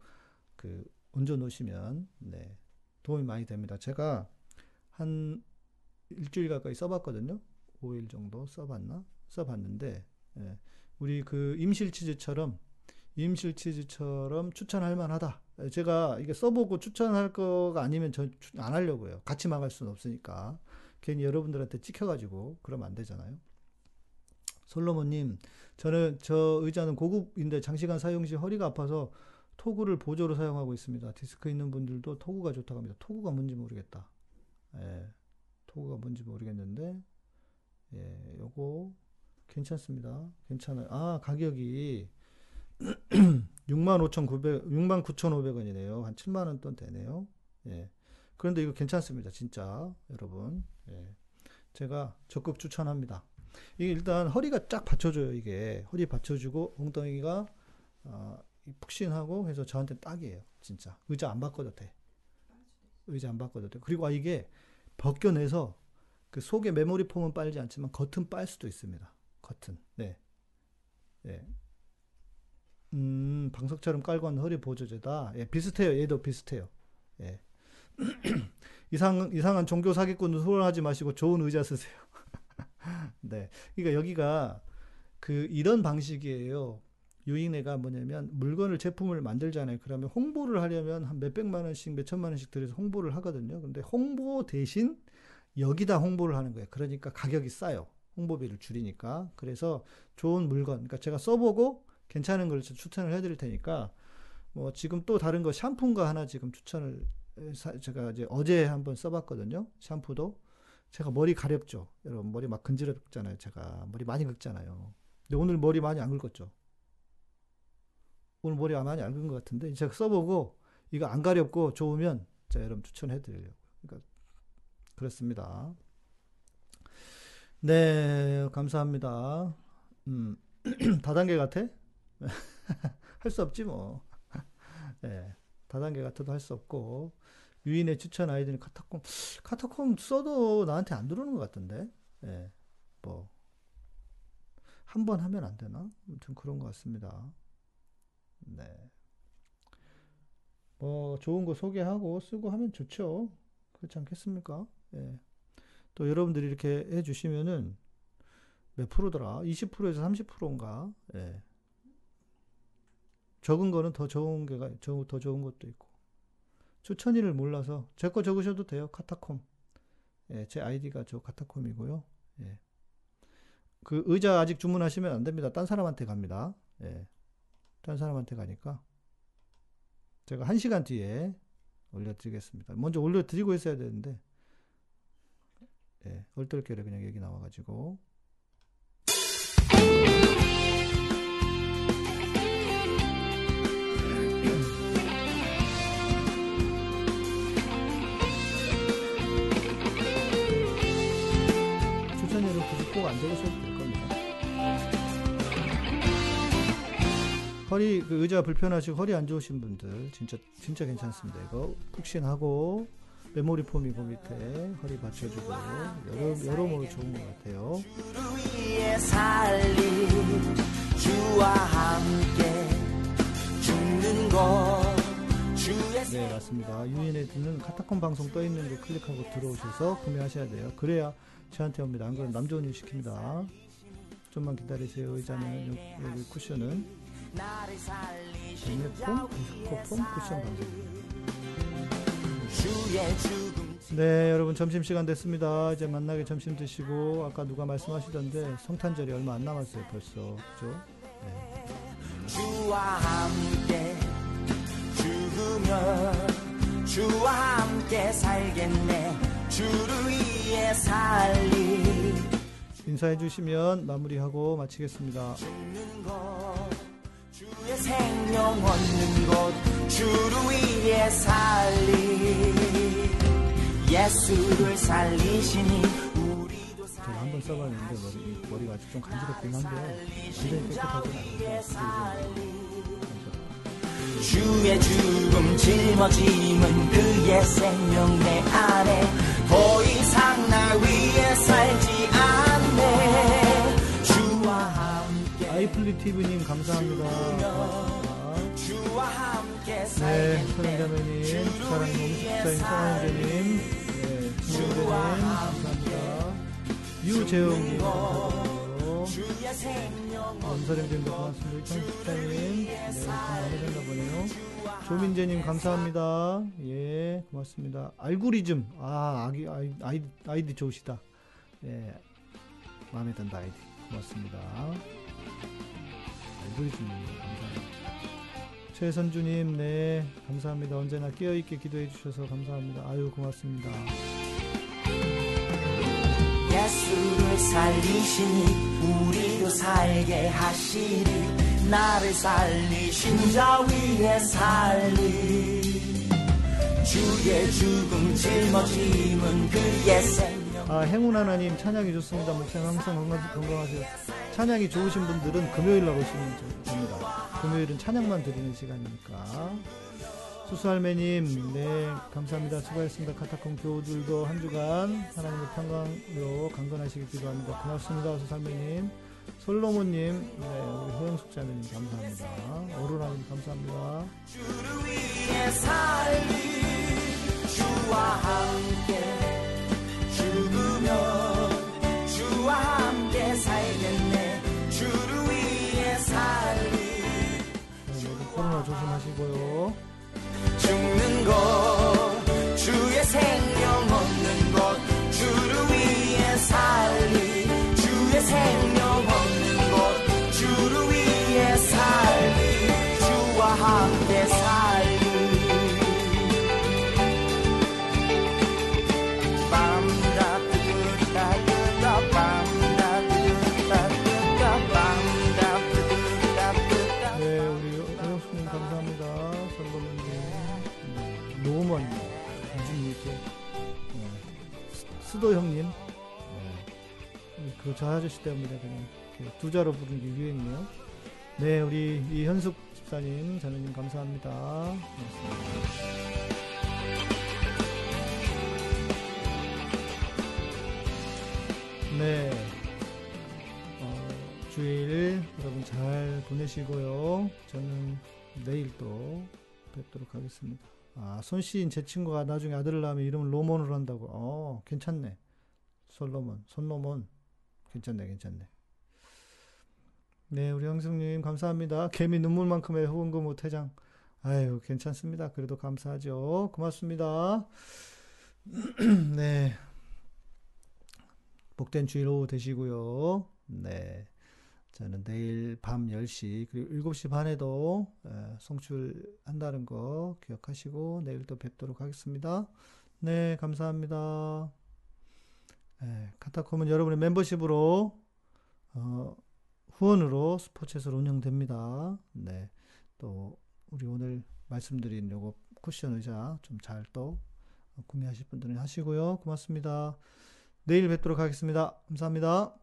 Speaker 1: 그 얹어 놓으시면 네, 도움이 많이 됩니다. 제가 한 일주일 가까이 써봤거든요. 5일 정도 써봤나? 써봤는데 예, 우리 그 임실 치즈처럼 임실 치즈처럼 추천할 만하다. 예, 제가 이게 써보고 추천할 거가 아니면 전 안 하려고요. 같이 망할 수는 없으니까. 괜히 여러분들한테 찍혀가지고 그러면 안 되잖아요. 솔로몬님, 저는 저 의자는 고급인데 장시간 사용 시 허리가 아파서 토구를 보조로 사용하고 있습니다. 디스크 있는 분들도 토구가 좋다고 합니다. 토구가 뭔지 모르겠다. 예, 토구가 뭔지 모르겠는데, 예, 요거 괜찮습니다. 괜찮아요. 아, 가격이 65,900, 69,500원이네요. 한 7만 원 돈 되네요. 예. 그런데 이거 괜찮습니다. 진짜. 여러분. 예. 제가 적극 추천합니다. 이게 일단 허리가 쫙 받쳐줘요. 이게. 허리 받쳐주고 엉덩이가 어, 이 푹신하고 해서 저한테 딱이에요. 진짜. 의자 안 바꿔도 돼. 의자 안 바꿔도 돼. 그리고 아, 이게 벗겨내서 그 속에 메모리 폼은 빨지 않지만 겉은 빨 수도 있습니다. 겉은. 네. 예. 음, 방석처럼 깔고 한 허리 보조제다. 예, 비슷해요. 얘도 비슷해요. 예. 이상, 이상한 종교 사기꾼을 소원하지 마시고 좋은 의자 쓰세요. 네. 그러니까 여기가 그 이런 방식이에요. 유인회가 뭐냐면 물건을 제품을 만들잖아요. 그러면 홍보를 하려면 한 몇백만 원씩 몇천만 원씩 들여서 홍보를 하거든요. 근데 홍보 대신 여기다 홍보를 하는 거예요. 그러니까 가격이 싸요. 홍보비를 줄이니까. 그래서 좋은 물건, 그러니까 제가 써보고 괜찮은 걸 추천을 해드릴 테니까 뭐 지금 또 다른 거 샴푸인가 하나 지금 추천을 사- 제가 이제 어제 한번 써봤거든요. 샴푸도 제가 머리 가렵죠. 여러분 머리 막 근지럽잖아요. 제가 머리 많이 긁잖아요. 근데 오늘 머리 많이 안 긁었죠. 오늘 머리 많이 안 긁은 것 같은데 제가 써보고 이거 안 가렵고 좋으면 제가 여러분 추천해드리려고. 그러니까 그렇습니다. 네, 감사합니다. 음, 다단계 같아? 할 수 없지 뭐. 네, 다단계 같아도 할 수 없고 유인의 추천 아이디는 카타콤 카타콤 써도 나한테 안 들어오는 것 같던데. 예, 뭐한 번 하면 안 되나? 아무튼 그런 것 같습니다. 네. 뭐 좋은 거 소개하고 쓰고 하면 좋죠. 그렇지 않겠습니까? 예. 또 여러분들이 이렇게 해 주시면은 몇 프로더라? 20%에서 30%인가? 예. 적은 거는 더 좋은 게가 저- 더 좋은 것도 있고. 추천일을 몰라서 제 거 적으셔도 돼요. 카타콤. 예, 제 아이디가 저 카타콤이고요. 예. 그 의자 아직 주문하시면 안 됩니다. 딴 사람한테 갑니다. 예. 딴 사람한테 가니까 제가 한 시간 뒤에 올려드리겠습니다. 먼저 올려드리고 있어야 되는데 예, 얼떨결에 그냥 여기 나와가지고 추천료는 굳이 꼭 안 적으셔도 될 겁니다. 허리 그 의자 불편하시고 허리 안 좋으신 분들 진짜 진짜 괜찮습니다. 이거 푹신하고 메모리 폼이고 밑에 허리 받쳐주고 여러 여러모로 좋은 것 같아요.
Speaker 3: 주와 함께
Speaker 1: 네 맞습니다. 유엔에 듣는 카타콤 방송 떠 있는 거 클릭하고 들어오셔서 구매하셔야 돼요. 그래야 저한테 옵니다. 안 그러면 남 좋은 일 시킵니다. 좀만 기다리세요. 의자는 여- 여기 쿠션은 백내폼, 디스코폼 쿠션 방송입니다.
Speaker 3: 주의 죽음
Speaker 1: 네, 여러분 점심 시간 됐습니다. 이제 만나게 점심 드시고 아까 누가 말씀하시던데 성탄절이 얼마 안 남았어요, 벌써. 그죠?
Speaker 3: 함께 죽으면 주와 함께 살겠네 주를 위해 살리
Speaker 1: 인사해 주시면 마무리하고 마치겠습니다.
Speaker 3: 죽는 것 주의 생명 얻는 것 주를 위해 살리 예수를 살리시니
Speaker 1: 제가 한 번 써봤는데 머리, 머리가 아직 좀 간지럽긴 한데 완전히 깨끗하진 않아요.
Speaker 3: 주의 죽음 짊어짐은 그의 생명 내 안에 더 이상 날 위해 살지 않네 주와 함께
Speaker 1: 아이플리 TV님 감사합니다.
Speaker 3: 주와 함께
Speaker 1: 네, 서영자매님, 사랑님, 옴숙사님, 성환재님, 네, 김경재님 감사합니다. 유재영님 감사드려요. 엄서령님도 고맙습니다. 이창숙자님, 네, 건강하셨나 보네요. 조민재님 감사합니다. 예, 고맙습니다. 알고리즘, 아, 아기, 아이, 아이, 아이디 좋으시다. 예, 마음에 든다 아이디. 고맙습니다. 알고리즘님 감사합니다. 최선주님, 네, 감사합니다. 언제나 깨어있게 기도해 주셔서 감사합니다. 아유, 고맙습니다.
Speaker 3: 예수를 살리시니 우리도 살게 하시리 나를 살리신 자 위에 살리 주의 죽음 짊어짐은 그의 생명
Speaker 1: 아, 행운 하나님 찬양이 좋습니다. 목사님 항상 건강, 건강하세요. 찬양이 좋으신 분들은 금요일 날 오시면 저- 됩니다. 금요일은 찬양만 드리는 시간이니까. 수수할매님, 네, 감사합니다. 수고하셨습니다. 카타콤 교우들도 한 주간 하나님의 평강으로 강건하시길 기도합니다. 고맙습니다. 수수할매님. 솔로몬님, 네, 우리 허영숙 자매님 감사합니다. 오로나님 감사합니다.
Speaker 3: 주를 위해 살리 주와 함께 죽으면 주와 함께 살겠네 주를 위해 살리
Speaker 1: 네, 모두 코로나 조심하시고요.
Speaker 3: 죽는 것
Speaker 1: 수도 형님, 네, 그저 아저씨 때문에 그냥 두 자로 부르는 게 유행이에요. 네, 우리 이현숙 집사님, 자매님 감사합니다. 고맙습니다. 네. 어, 주일 여러분 잘 보내시고요. 저는 내일 또 뵙도록 하겠습니다. 아, 손씨인 제 친구가 나중에 아들을 낳으면 이름을 로몬으로 한다고. 어, 괜찮네. 솔로몬, 손로몬. 괜찮네, 괜찮네. 네, 우리 형수님 감사합니다. 개미 눈물만큼의 후원금 퇴장. 아유, 괜찮습니다. 그래도 감사하죠. 고맙습니다. 네. 복된 주일 오후 되시고요. 네. 저는 내일 밤 10시 그리고 7시 반에도 에, 송출한다는 거 기억하시고 내일 또 뵙도록 하겠습니다. 네, 감사합니다. 에, 카타콤은 여러분의 멤버십으로 어, 후원으로 스포츠에서 운영됩니다. 네, 또 우리 오늘 말씀드린 요거 쿠션 의자 좀 잘 또 구매하실 분들은 하시고요. 고맙습니다. 내일 뵙도록 하겠습니다. 감사합니다.